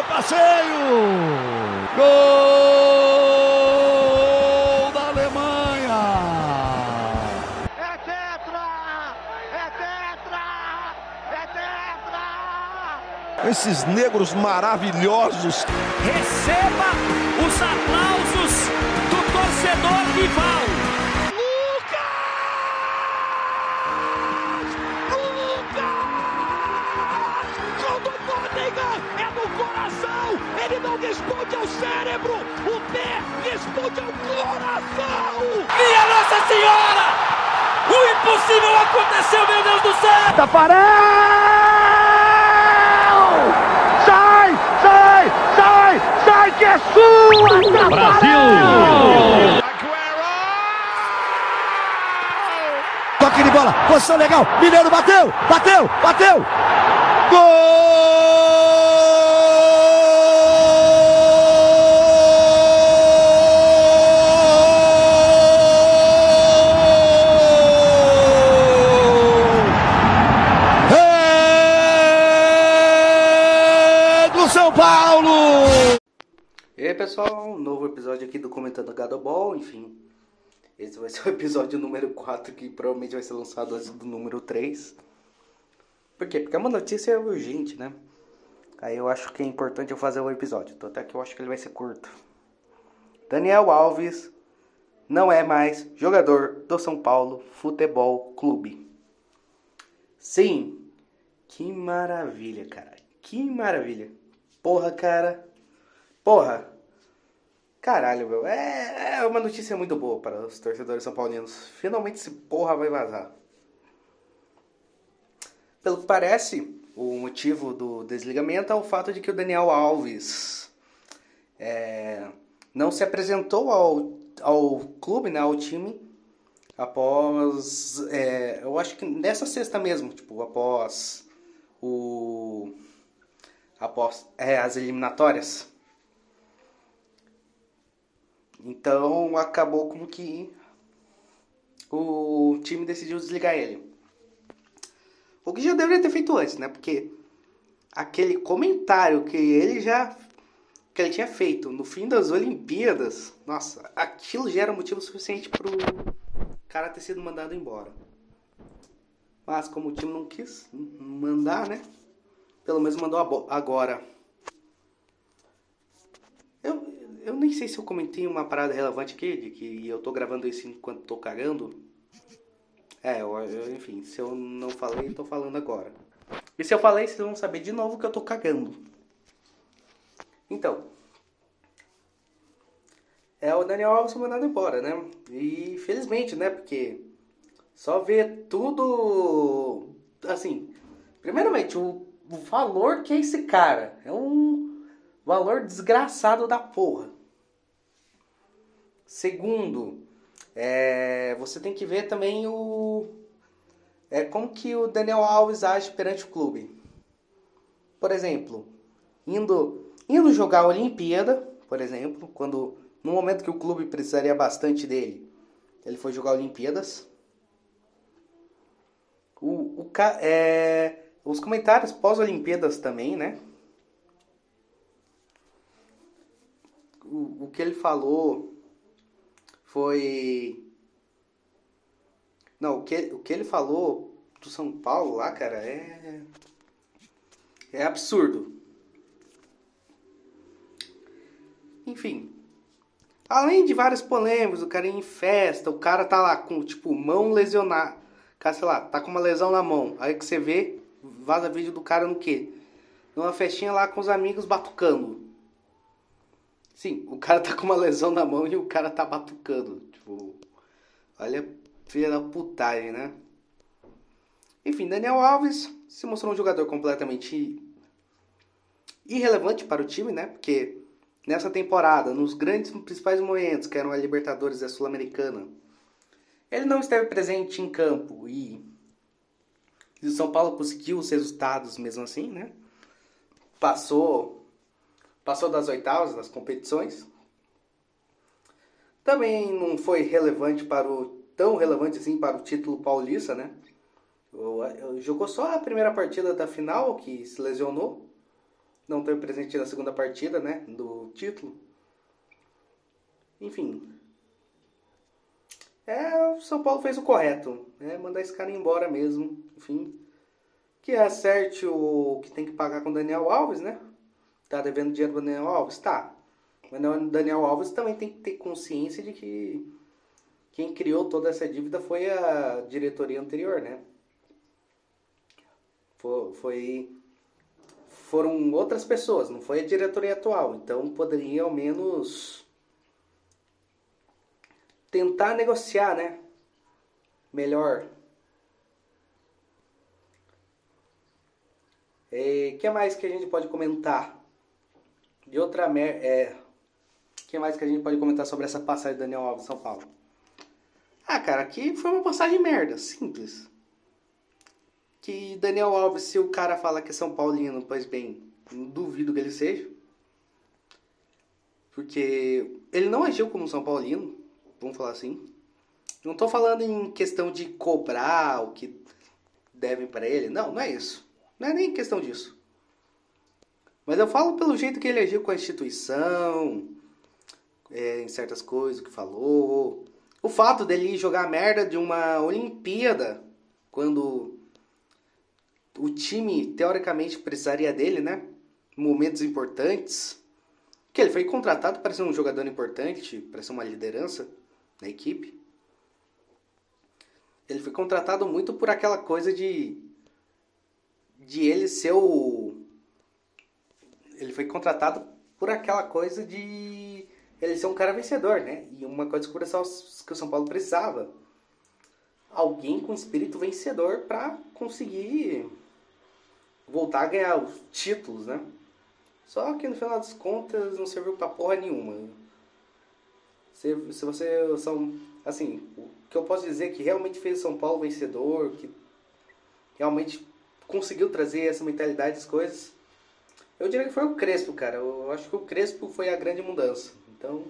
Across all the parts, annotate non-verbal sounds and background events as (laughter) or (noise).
no passeio! Gol da Alemanha! É tetra! É tetra! É tetra! Esses negros maravilhosos. Receba os aplausos do torcedor rival. Ele não responde ao cérebro! O pé responde ao coração! Minha Nossa Senhora! O impossível aconteceu, meu Deus do céu! Tafarel! Sai! Sai! Sai! Sai que é sua! Brasil! Toque de bola, posição legal. Mineiro bateu, bateu, bateu. Gol! Episódio aqui do Comentando Gadobol, enfim. Esse vai ser o episódio (laughs) número 4, que provavelmente vai ser lançado antes do número 3. Por quê? Porque é uma notícia urgente, né? Aí eu acho que é importante eu fazer o episódio. Então até que eu acho que ele vai ser curto. Daniel Alves não é mais jogador do São Paulo Futebol Clube. Sim, que maravilha, cara. Que maravilha. Porra, cara. Porra. Caralho, meu. É, é uma notícia muito boa para os torcedores são paulinos. Finalmente esse porra vai vazar. Pelo que parece, o motivo do desligamento é o fato de que o Daniel Alves é, não se apresentou ao, ao clube, né, ao time, após. é, eu acho que nessa sexta mesmo, tipo, após o. após é, as eliminatórias. Então acabou como que o time decidiu desligar ele. O que já deveria ter feito antes, né? Porque aquele comentário que ele já que ele tinha feito no fim das Olimpíadas, nossa, aquilo já era motivo suficiente pro cara ter sido mandado embora. Mas como o time não quis mandar, né? Pelo menos mandou agora. Eu, nem sei se eu comentei uma parada relevante aqui, de que eu tô gravando isso enquanto tô cagando. É, eu, eu- enfim, se eu não falei, tô falando agora. E se eu falei, vocês vão saber de novo que eu tô cagando. Então. É o Daniel Alves mandado embora, né? E felizmente, né? Porque só ver tudo. Assim, primeiramente, o, o valor que é esse cara. É um valor desgraçado da porra. Segundo, é, você tem que ver também o. É, como que o Daniel Alves age perante o clube. Por exemplo, indo, indo jogar a Olimpíada, por exemplo, quando no momento que o clube precisaria bastante dele, ele foi jogar Olimpíadas. O, o, é, os comentários pós-Olimpíadas também, né? O, o que ele falou foi. Não, o que, o que ele falou do São Paulo lá, cara, é. É absurdo. Enfim. Além de várias polêmicas, o cara ir em festa, o cara tá lá com, tipo, mão lesionada. Cara, sei lá, tá com uma lesão na mão. Aí que você vê, vaza vídeo do cara no quê? Numa festinha lá com os amigos batucando. Sim, o cara tá com uma lesão na mão e o cara tá batucando. Tipo, olha, filha da putagem, né? Enfim, Daniel Alves se mostrou um jogador completamente irrelevante para o time, né? Porque nessa temporada, nos grandes principais momentos, que eram a Libertadores e a Sul-Americana, ele não esteve presente em campo e o São Paulo conseguiu os resultados mesmo assim, né? Passou passou das oitavas das competições. Também não foi relevante para o tão relevante assim para o título paulista, né? Jogou só a primeira partida da final que se lesionou não teve presente na segunda partida, né? Do título. Enfim. É, o São Paulo fez o correto, né? Mandar esse cara embora mesmo. Enfim. Que acerte o que tem que pagar com o Daniel Alves, né? Tá devendo dinheiro pro Daniel Alves? Tá. Mas o Daniel Alves também tem que ter consciência de que quem criou toda essa dívida foi a diretoria anterior, né? Foi, foi, foram outras pessoas, não foi a diretoria atual. Então poderia ao menos tentar negociar, né? Melhor. O que mais que a gente pode comentar? De outra mer... É, que mais que a gente pode comentar sobre essa passagem do Daniel Alves São Paulo? Ah, cara, aqui foi uma passagem merda, simples. Que Daniel Alves, se o cara fala que é São Paulino, pois bem, duvido que ele seja. Porque ele não agiu como São Paulino, vamos falar assim. Não tô falando em questão de cobrar o que devem para ele, não, não é isso. Não é nem questão disso. Mas eu falo pelo jeito que ele agiu com a instituição, é, em certas coisas que falou. O fato dele jogar merda de uma Olimpíada, quando o time teoricamente precisaria dele, né? Momentos importantes. Que ele foi contratado para ser um jogador importante, para ser uma liderança na equipe. Ele foi contratado muito por aquela coisa de de ele ser o. Ele foi contratado por aquela coisa de ele ser um cara vencedor, né? E uma coisa que o São Paulo precisava. Alguém com espírito vencedor para conseguir voltar a ganhar os títulos, né? Só que no final das contas não serviu pra porra nenhuma. Se, se você são. Assim, o que eu posso dizer que realmente fez o São Paulo vencedor, que realmente conseguiu trazer essa mentalidade das coisas. Eu diria que foi o Crespo, cara. Eu acho que o Crespo foi a grande mudança. Então,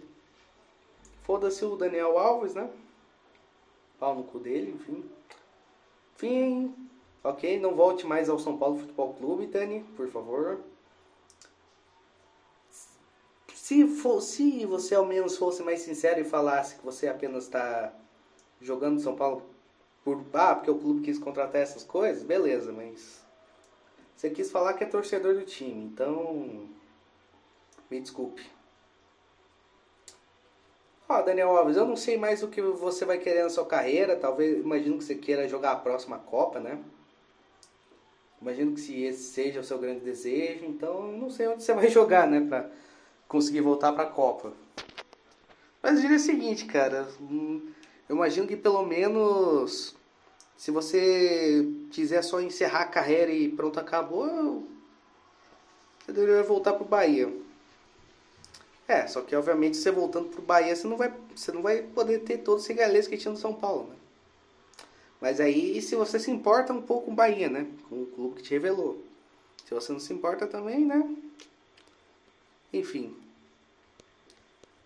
foda-se o Daniel Alves, né? Pau no cu dele, enfim. Enfim, ok, não volte mais ao São Paulo Futebol Clube, Dani, por favor. Se, for, se você ao menos fosse mais sincero e falasse que você apenas está jogando São Paulo por ah, porque o clube quis contratar essas coisas, beleza, mas você quis falar que é torcedor do time, então me desculpe. Ó, Daniel Alves, eu não sei mais o que você vai querer na sua carreira, talvez, imagino que você queira jogar a próxima Copa, né? Imagino que se esse seja o seu grande desejo, então não sei onde você vai (laughs) jogar, né, pra conseguir voltar pra Copa. Mas diria o seguinte, cara, hum, eu imagino que pelo menos se você quiser só encerrar a carreira e pronto, acabou, você deveria voltar pro Bahia. É, só que obviamente você voltando pro Bahia, você não vai, você não vai poder ter todo esse galês que tinha no São Paulo, né? Mas aí se você se importa um pouco com o Bahia, né? Com o clube que te revelou. Se você não se importa também, né? Enfim.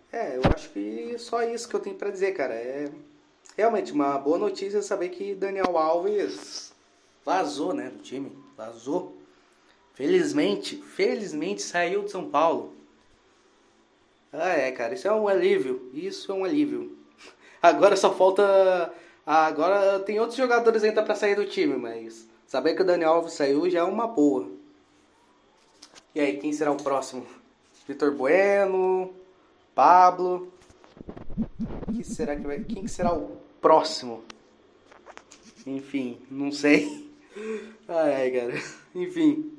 É, eu acho que só isso que eu tenho para dizer, cara. É realmente uma boa notícia saber que Daniel Alves vazou, né, do time, vazou. Felizmente, felizmente saiu de São Paulo. Ah, é, cara, isso é um alívio. Isso é um alívio. (laughs) Agora só falta agora tem outros jogadores ainda para sair do time, mas saber que o Daniel Alves saiu já é uma boa. E aí, quem será o próximo? Vitor Bueno, Pablo. Que será que vai? Quem que será o próximo. Enfim, não sei. Ai, cara. Enfim.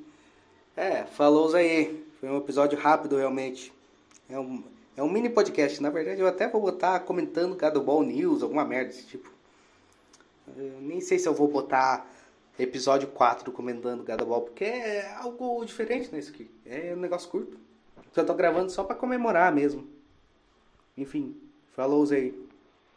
É, falou aí. Foi um episódio rápido, realmente. É um, é um mini podcast. Na verdade, eu até vou botar comentando cada Ball News, alguma merda desse tipo. Eu nem sei se eu vou botar episódio 4 comentando Ball, porque é algo diferente nisso aqui. É um negócio curto. Só tô gravando só para comemorar mesmo. Enfim, falou aí.